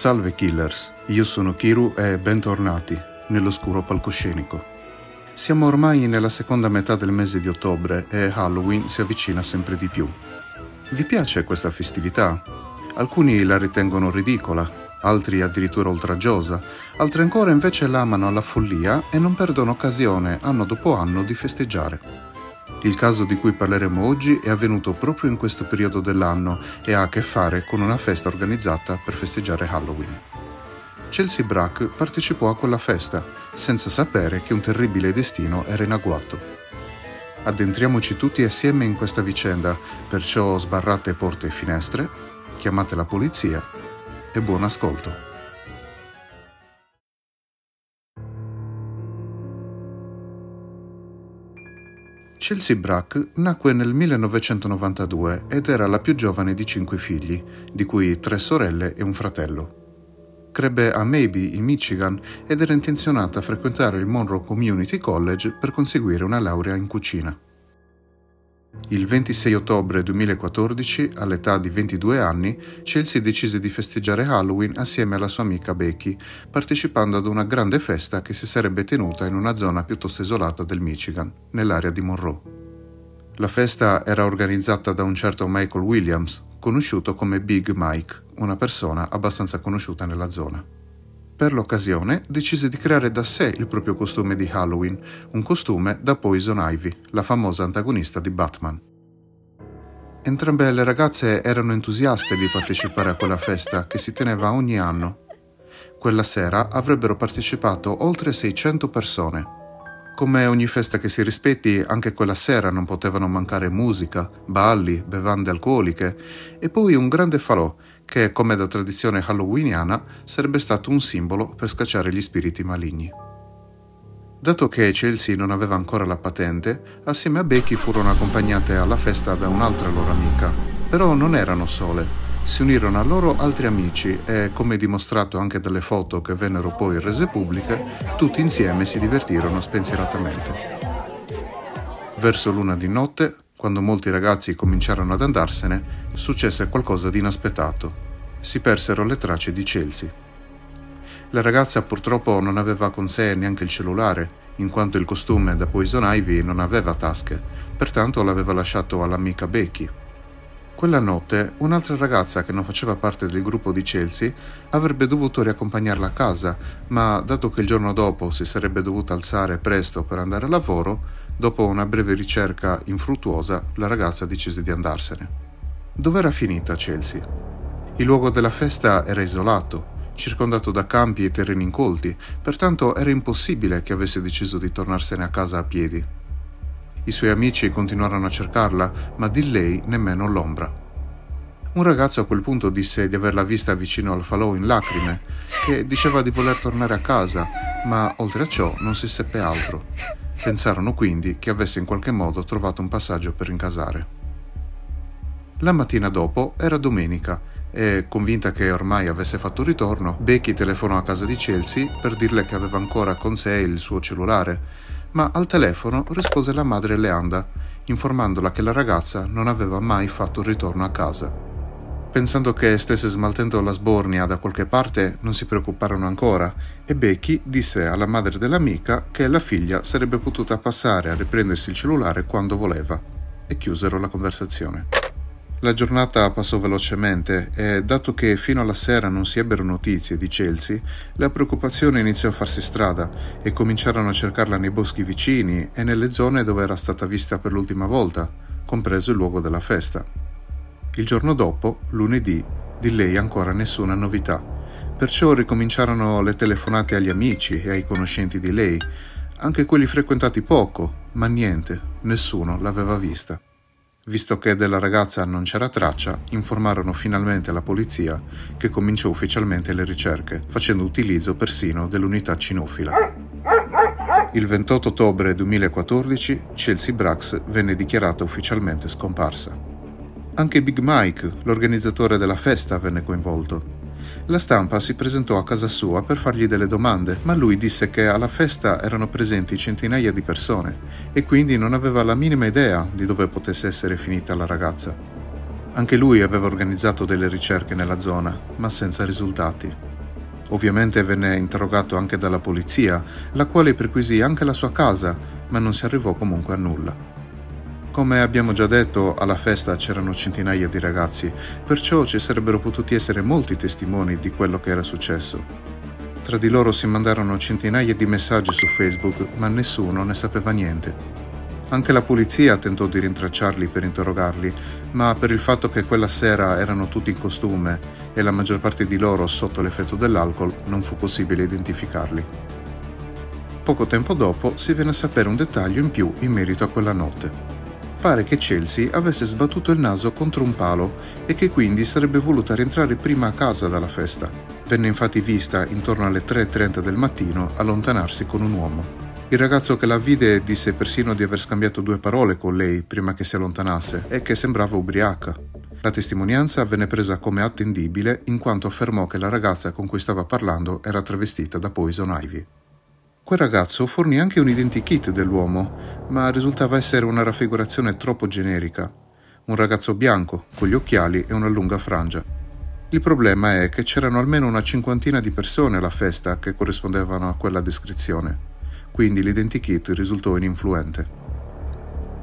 Salve killers, io sono Kiru e bentornati nell'oscuro palcoscenico. Siamo ormai nella seconda metà del mese di ottobre e Halloween si avvicina sempre di più. Vi piace questa festività? Alcuni la ritengono ridicola, altri addirittura oltraggiosa, altri ancora invece l'amano alla follia e non perdono occasione anno dopo anno di festeggiare. Il caso di cui parleremo oggi è avvenuto proprio in questo periodo dell'anno e ha a che fare con una festa organizzata per festeggiare Halloween. Chelsea Brack partecipò a quella festa senza sapere che un terribile destino era in agguato. Addentriamoci tutti assieme in questa vicenda, perciò sbarrate porte e finestre, chiamate la polizia e buon ascolto. Chelsea Brack nacque nel 1992 ed era la più giovane di cinque figli, di cui tre sorelle e un fratello. Crebbe a Maybe, in Michigan, ed era intenzionata a frequentare il Monroe Community College per conseguire una laurea in cucina. Il 26 ottobre 2014, all'età di 22 anni, Chelsea decise di festeggiare Halloween assieme alla sua amica Becky, partecipando ad una grande festa che si sarebbe tenuta in una zona piuttosto isolata del Michigan, nell'area di Monroe. La festa era organizzata da un certo Michael Williams, conosciuto come Big Mike, una persona abbastanza conosciuta nella zona. Per l'occasione decise di creare da sé il proprio costume di Halloween, un costume da Poison Ivy, la famosa antagonista di Batman. Entrambe le ragazze erano entusiaste di partecipare a quella festa che si teneva ogni anno. Quella sera avrebbero partecipato oltre 600 persone. Come ogni festa che si rispetti, anche quella sera non potevano mancare musica, balli, bevande alcoliche e poi un grande falò che, come da tradizione halloweeniana, sarebbe stato un simbolo per scacciare gli spiriti maligni. Dato che Chelsea non aveva ancora la patente, assieme a Becky furono accompagnate alla festa da un'altra loro amica. Però non erano sole. Si unirono a loro altri amici e, come dimostrato anche dalle foto che vennero poi rese pubbliche, tutti insieme si divertirono spensieratamente. Verso l'una di notte, quando molti ragazzi cominciarono ad andarsene, successe qualcosa di inaspettato. Si persero le tracce di Chelsea. La ragazza purtroppo non aveva con sé neanche il cellulare, in quanto il costume da Poison Ivy non aveva tasche, pertanto l'aveva lasciato all'amica Becky. Quella notte un'altra ragazza che non faceva parte del gruppo di Chelsea avrebbe dovuto riaccompagnarla a casa, ma dato che il giorno dopo si sarebbe dovuta alzare presto per andare a lavoro, Dopo una breve ricerca infruttuosa, la ragazza decise di andarsene. Dov'era finita Chelsea? Il luogo della festa era isolato, circondato da campi e terreni incolti, pertanto era impossibile che avesse deciso di tornarsene a casa a piedi. I suoi amici continuarono a cercarla, ma di lei nemmeno l'ombra. Un ragazzo a quel punto disse di averla vista vicino al falò in lacrime, che diceva di voler tornare a casa, ma oltre a ciò non si seppe altro. Pensarono quindi che avesse in qualche modo trovato un passaggio per rincasare. La mattina dopo era domenica e, convinta che ormai avesse fatto ritorno, Becky telefonò a casa di Chelsea per dirle che aveva ancora con sé il suo cellulare, ma al telefono rispose la madre Leanda, informandola che la ragazza non aveva mai fatto ritorno a casa. Pensando che stesse smaltendo la sbornia da qualche parte, non si preoccuparono ancora e Becky disse alla madre dell'amica che la figlia sarebbe potuta passare a riprendersi il cellulare quando voleva e chiusero la conversazione. La giornata passò velocemente e, dato che fino alla sera non si ebbero notizie di Chelsea, la preoccupazione iniziò a farsi strada e cominciarono a cercarla nei boschi vicini e nelle zone dove era stata vista per l'ultima volta, compreso il luogo della festa. Il giorno dopo, lunedì, di lei ancora nessuna novità. Perciò ricominciarono le telefonate agli amici e ai conoscenti di lei, anche quelli frequentati poco, ma niente, nessuno l'aveva vista. Visto che della ragazza non c'era traccia, informarono finalmente la polizia che cominciò ufficialmente le ricerche, facendo utilizzo persino dell'unità cinofila. Il 28 ottobre 2014 Chelsea Brax venne dichiarata ufficialmente scomparsa. Anche Big Mike, l'organizzatore della festa, venne coinvolto. La stampa si presentò a casa sua per fargli delle domande, ma lui disse che alla festa erano presenti centinaia di persone e quindi non aveva la minima idea di dove potesse essere finita la ragazza. Anche lui aveva organizzato delle ricerche nella zona, ma senza risultati. Ovviamente venne interrogato anche dalla polizia, la quale perquisì anche la sua casa, ma non si arrivò comunque a nulla. Come abbiamo già detto, alla festa c'erano centinaia di ragazzi, perciò ci sarebbero potuti essere molti testimoni di quello che era successo. Tra di loro si mandarono centinaia di messaggi su Facebook, ma nessuno ne sapeva niente. Anche la polizia tentò di rintracciarli per interrogarli, ma per il fatto che quella sera erano tutti in costume e la maggior parte di loro sotto l'effetto dell'alcol, non fu possibile identificarli. Poco tempo dopo si venne a sapere un dettaglio in più in merito a quella notte. Pare che Chelsea avesse sbattuto il naso contro un palo e che quindi sarebbe voluta rientrare prima a casa dalla festa. Venne infatti vista intorno alle 3.30 del mattino allontanarsi con un uomo. Il ragazzo che la vide disse persino di aver scambiato due parole con lei prima che si allontanasse e che sembrava ubriaca. La testimonianza venne presa come attendibile in quanto affermò che la ragazza con cui stava parlando era travestita da Poison Ivy. Quel ragazzo fornì anche un identikit dell'uomo, ma risultava essere una raffigurazione troppo generica. Un ragazzo bianco, con gli occhiali e una lunga frangia. Il problema è che c'erano almeno una cinquantina di persone alla festa che corrispondevano a quella descrizione quindi l'identikit risultò ininfluente.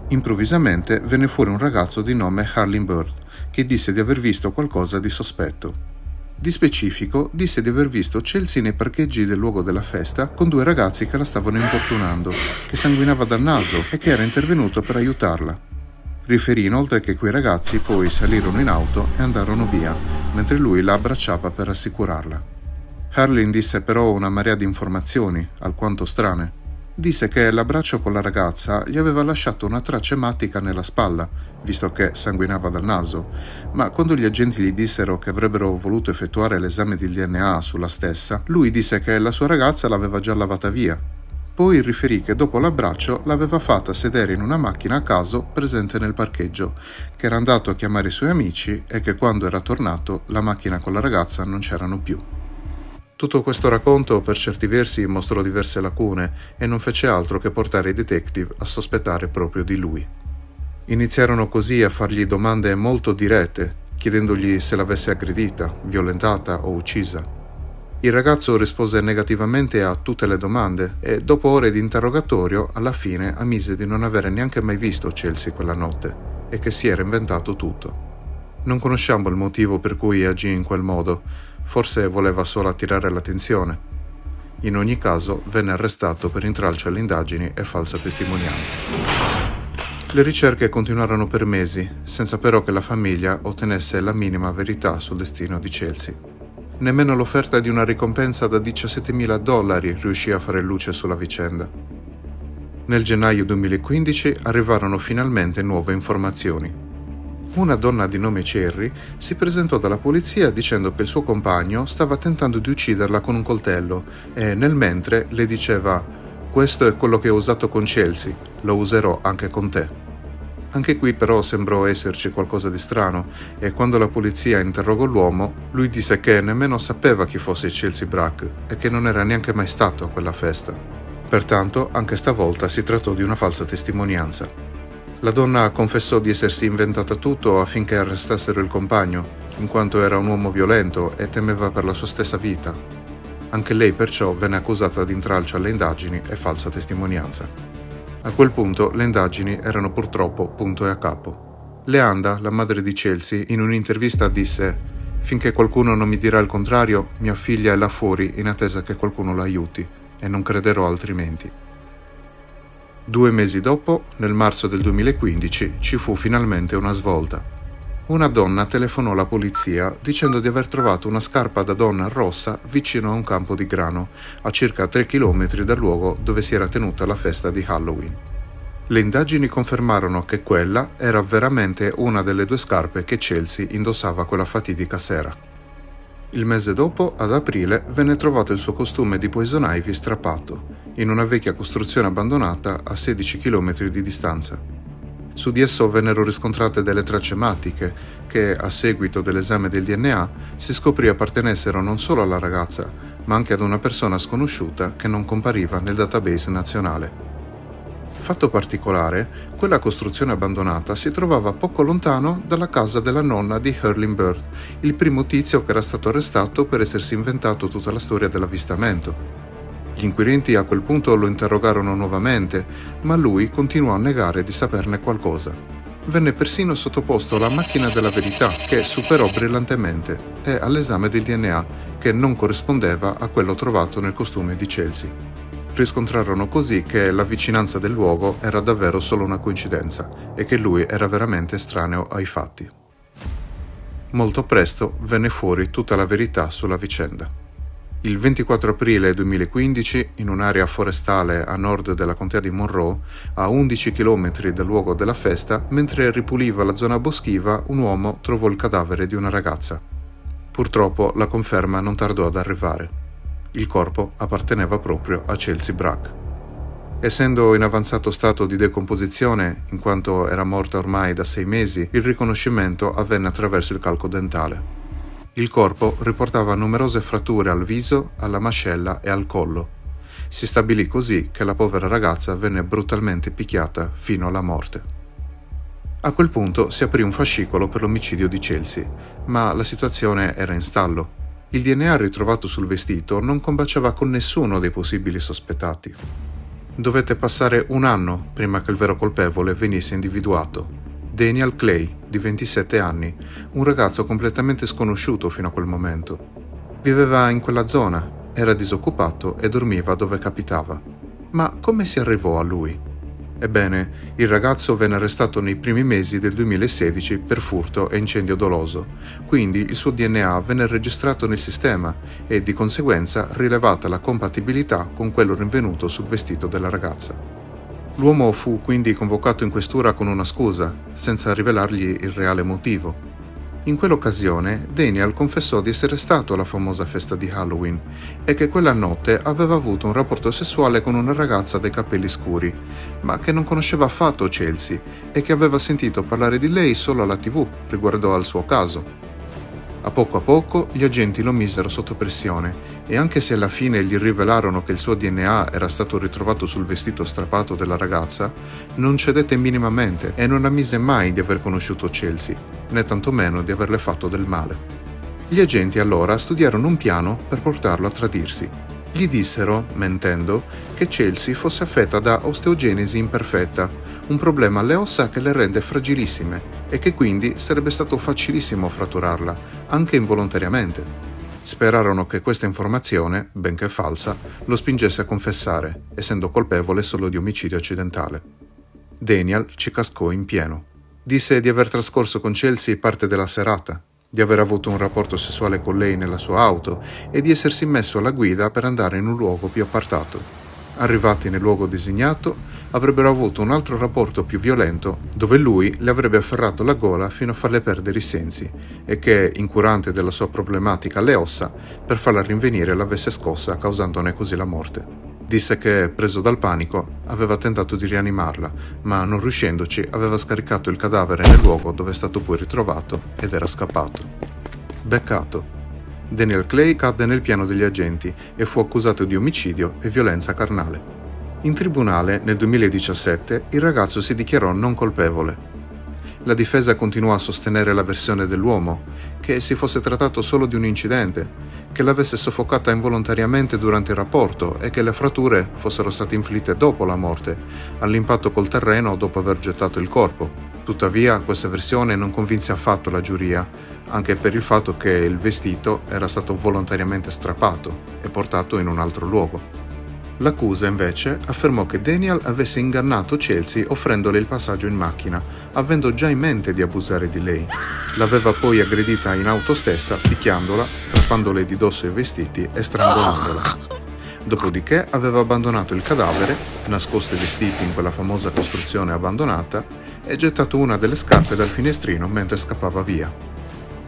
Improvvisamente venne fuori un ragazzo di nome Harlin Bird che disse di aver visto qualcosa di sospetto. Di specifico disse di aver visto Chelsea nei parcheggi del luogo della festa con due ragazzi che la stavano importunando, che sanguinava dal naso e che era intervenuto per aiutarla. Riferì inoltre che quei ragazzi poi salirono in auto e andarono via, mentre lui la abbracciava per rassicurarla. Harlin disse però una marea di informazioni, alquanto strane. Disse che l'abbraccio con la ragazza gli aveva lasciato una traccia ematica nella spalla, visto che sanguinava dal naso, ma quando gli agenti gli dissero che avrebbero voluto effettuare l'esame di DNA sulla stessa, lui disse che la sua ragazza l'aveva già lavata via. Poi riferì che dopo l'abbraccio l'aveva fatta sedere in una macchina a caso presente nel parcheggio, che era andato a chiamare i suoi amici e che quando era tornato la macchina con la ragazza non c'erano più. Tutto questo racconto per certi versi mostrò diverse lacune e non fece altro che portare i detective a sospettare proprio di lui. Iniziarono così a fargli domande molto dirette, chiedendogli se l'avesse aggredita, violentata o uccisa. Il ragazzo rispose negativamente a tutte le domande e dopo ore di interrogatorio alla fine ammise di non avere neanche mai visto Chelsea quella notte e che si era inventato tutto. Non conosciamo il motivo per cui agì in quel modo, Forse voleva solo attirare l'attenzione. In ogni caso venne arrestato per intralcio alle indagini e falsa testimonianza. Le ricerche continuarono per mesi, senza però che la famiglia ottenesse la minima verità sul destino di Chelsea. Nemmeno l'offerta di una ricompensa da 17.000 dollari riuscì a fare luce sulla vicenda. Nel gennaio 2015 arrivarono finalmente nuove informazioni una donna di nome Cherry si presentò dalla polizia dicendo che il suo compagno stava tentando di ucciderla con un coltello e nel mentre le diceva questo è quello che ho usato con Chelsea, lo userò anche con te. Anche qui però sembrò esserci qualcosa di strano e quando la polizia interrogò l'uomo, lui disse che nemmeno sapeva chi fosse Chelsea Brack e che non era neanche mai stato a quella festa. Pertanto anche stavolta si trattò di una falsa testimonianza. La donna confessò di essersi inventata tutto affinché arrestassero il compagno, in quanto era un uomo violento e temeva per la sua stessa vita. Anche lei perciò venne accusata di intralcio alle indagini e falsa testimonianza. A quel punto le indagini erano purtroppo punto e a capo. Leanda, la madre di Chelsea, in un'intervista disse Finché qualcuno non mi dirà il contrario, mia figlia è là fuori in attesa che qualcuno la aiuti, e non crederò altrimenti. Due mesi dopo, nel marzo del 2015, ci fu finalmente una svolta. Una donna telefonò alla polizia dicendo di aver trovato una scarpa da donna rossa vicino a un campo di grano, a circa 3 km dal luogo dove si era tenuta la festa di Halloween. Le indagini confermarono che quella era veramente una delle due scarpe che Chelsea indossava quella fatidica sera. Il mese dopo, ad aprile, venne trovato il suo costume di Poison Ivy strappato, in una vecchia costruzione abbandonata a 16 km di distanza. Su di esso vennero riscontrate delle tracce ematiche che, a seguito dell'esame del DNA, si scoprì appartenessero non solo alla ragazza, ma anche ad una persona sconosciuta che non compariva nel database nazionale. Fatto particolare, quella costruzione abbandonata si trovava poco lontano dalla casa della nonna di Hurling Bird, il primo tizio che era stato arrestato per essersi inventato tutta la storia dell'avvistamento. Gli inquirenti a quel punto lo interrogarono nuovamente, ma lui continuò a negare di saperne qualcosa. Venne persino sottoposto alla macchina della verità, che superò brillantemente, e all'esame del DNA, che non corrispondeva a quello trovato nel costume di Chelsea riscontrarono così che la vicinanza del luogo era davvero solo una coincidenza e che lui era veramente estraneo ai fatti. Molto presto venne fuori tutta la verità sulla vicenda. Il 24 aprile 2015, in un'area forestale a nord della contea di Monroe, a 11 km dal luogo della festa, mentre ripuliva la zona boschiva, un uomo trovò il cadavere di una ragazza. Purtroppo la conferma non tardò ad arrivare. Il corpo apparteneva proprio a Chelsea Brack. Essendo in avanzato stato di decomposizione, in quanto era morta ormai da sei mesi, il riconoscimento avvenne attraverso il calco dentale. Il corpo riportava numerose fratture al viso, alla mascella e al collo. Si stabilì così che la povera ragazza venne brutalmente picchiata fino alla morte. A quel punto si aprì un fascicolo per l'omicidio di Chelsea, ma la situazione era in stallo. Il DNA ritrovato sul vestito non combaciava con nessuno dei possibili sospettati. Dovette passare un anno prima che il vero colpevole venisse individuato. Daniel Clay, di 27 anni, un ragazzo completamente sconosciuto fino a quel momento. Viveva in quella zona, era disoccupato e dormiva dove capitava. Ma come si arrivò a lui? Ebbene, il ragazzo venne arrestato nei primi mesi del 2016 per furto e incendio doloso, quindi il suo DNA venne registrato nel sistema e di conseguenza rilevata la compatibilità con quello rinvenuto sul vestito della ragazza. L'uomo fu quindi convocato in questura con una scusa, senza rivelargli il reale motivo. In quell'occasione Daniel confessò di essere stato alla famosa festa di Halloween e che quella notte aveva avuto un rapporto sessuale con una ragazza dai capelli scuri, ma che non conosceva affatto Chelsea e che aveva sentito parlare di lei solo alla tv riguardo al suo caso. A poco a poco gli agenti lo misero sotto pressione e anche se alla fine gli rivelarono che il suo DNA era stato ritrovato sul vestito strappato della ragazza, non cedette minimamente e non ammise mai di aver conosciuto Chelsea, né tantomeno di averle fatto del male. Gli agenti allora studiarono un piano per portarlo a tradirsi. Gli dissero, mentendo, che Chelsea fosse affetta da osteogenesi imperfetta, un problema alle ossa che le rende fragilissime e che quindi sarebbe stato facilissimo fratturarla, anche involontariamente. Sperarono che questa informazione, benché falsa, lo spingesse a confessare, essendo colpevole solo di omicidio accidentale. Daniel ci cascò in pieno. Disse di aver trascorso con Chelsea parte della serata, di aver avuto un rapporto sessuale con lei nella sua auto e di essersi messo alla guida per andare in un luogo più appartato. Arrivati nel luogo designato, avrebbero avuto un altro rapporto più violento dove lui le avrebbe afferrato la gola fino a farle perdere i sensi e che, incurante della sua problematica alle ossa, per farla rinvenire l'avesse scossa causandone così la morte. Disse che, preso dal panico, aveva tentato di rianimarla, ma non riuscendoci aveva scaricato il cadavere nel luogo dove è stato poi ritrovato ed era scappato. Beccato. Daniel Clay cadde nel piano degli agenti e fu accusato di omicidio e violenza carnale. In tribunale, nel 2017, il ragazzo si dichiarò non colpevole. La difesa continuò a sostenere la versione dell'uomo, che si fosse trattato solo di un incidente, che l'avesse soffocata involontariamente durante il rapporto e che le fratture fossero state inflitte dopo la morte, all'impatto col terreno dopo aver gettato il corpo. Tuttavia, questa versione non convinse affatto la giuria, anche per il fatto che il vestito era stato volontariamente strappato e portato in un altro luogo. L'accusa invece affermò che Daniel avesse ingannato Chelsea offrendole il passaggio in macchina, avendo già in mente di abusare di lei. L'aveva poi aggredita in auto stessa, picchiandola, strappandole di dosso i vestiti e strangolandola. Dopodiché aveva abbandonato il cadavere, nascosto i vestiti in quella famosa costruzione abbandonata, e gettato una delle scarpe dal finestrino mentre scappava via.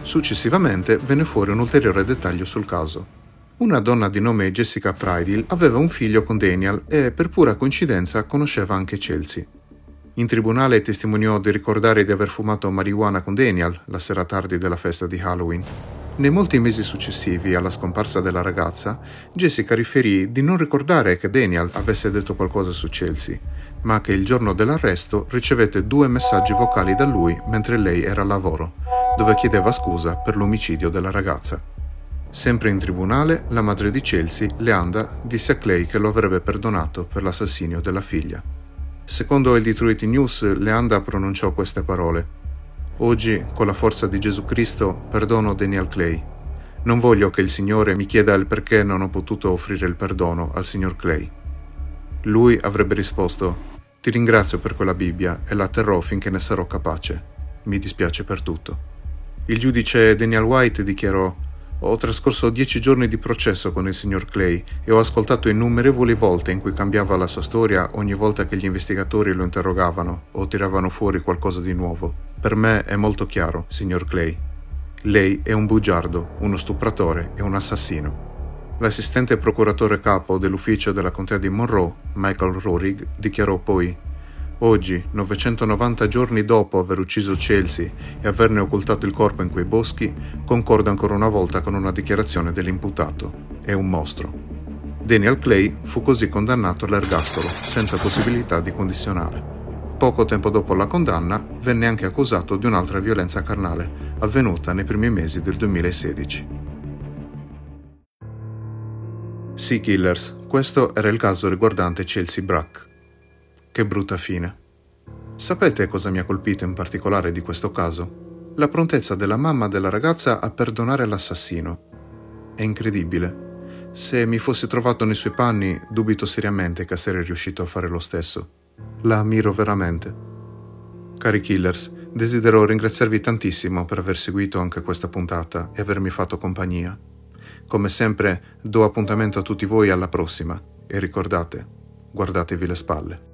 Successivamente venne fuori un ulteriore dettaglio sul caso. Una donna di nome Jessica Prydil aveva un figlio con Daniel e per pura coincidenza conosceva anche Chelsea. In tribunale testimoniò di ricordare di aver fumato marijuana con Daniel la sera tardi della festa di Halloween. Nei molti mesi successivi alla scomparsa della ragazza, Jessica riferì di non ricordare che Daniel avesse detto qualcosa su Chelsea, ma che il giorno dell'arresto ricevette due messaggi vocali da lui mentre lei era al lavoro, dove chiedeva scusa per l'omicidio della ragazza. Sempre in tribunale, la madre di Chelsea, Leanda, disse a Clay che lo avrebbe perdonato per l'assassinio della figlia. Secondo il Detroit News, Leanda pronunciò queste parole. Oggi, con la forza di Gesù Cristo, perdono Daniel Clay. Non voglio che il Signore mi chieda il perché non ho potuto offrire il perdono al signor Clay. Lui avrebbe risposto, ti ringrazio per quella Bibbia e la terrò finché ne sarò capace. Mi dispiace per tutto. Il giudice Daniel White dichiarò, ho trascorso dieci giorni di processo con il signor Clay e ho ascoltato innumerevoli volte in cui cambiava la sua storia ogni volta che gli investigatori lo interrogavano o tiravano fuori qualcosa di nuovo. Per me è molto chiaro, signor Clay. Lei è un bugiardo, uno stupratore e un assassino. L'assistente procuratore capo dell'ufficio della contea di Monroe, Michael Rorig, dichiarò poi Oggi, 990 giorni dopo aver ucciso Chelsea e averne occultato il corpo in quei boschi, concordo ancora una volta con una dichiarazione dell'imputato. È un mostro. Daniel Clay fu così condannato all'ergastolo, senza possibilità di condizionale. Poco tempo dopo la condanna venne anche accusato di un'altra violenza carnale, avvenuta nei primi mesi del 2016. Sea Killers, questo era il caso riguardante Chelsea Brack. Che brutta fine. Sapete cosa mi ha colpito in particolare di questo caso? La prontezza della mamma della ragazza a perdonare l'assassino. È incredibile. Se mi fossi trovato nei suoi panni, dubito seriamente che sarei riuscito a fare lo stesso. La ammiro veramente. Cari killers, desidero ringraziarvi tantissimo per aver seguito anche questa puntata e avermi fatto compagnia. Come sempre, do appuntamento a tutti voi alla prossima e ricordate, guardatevi le spalle.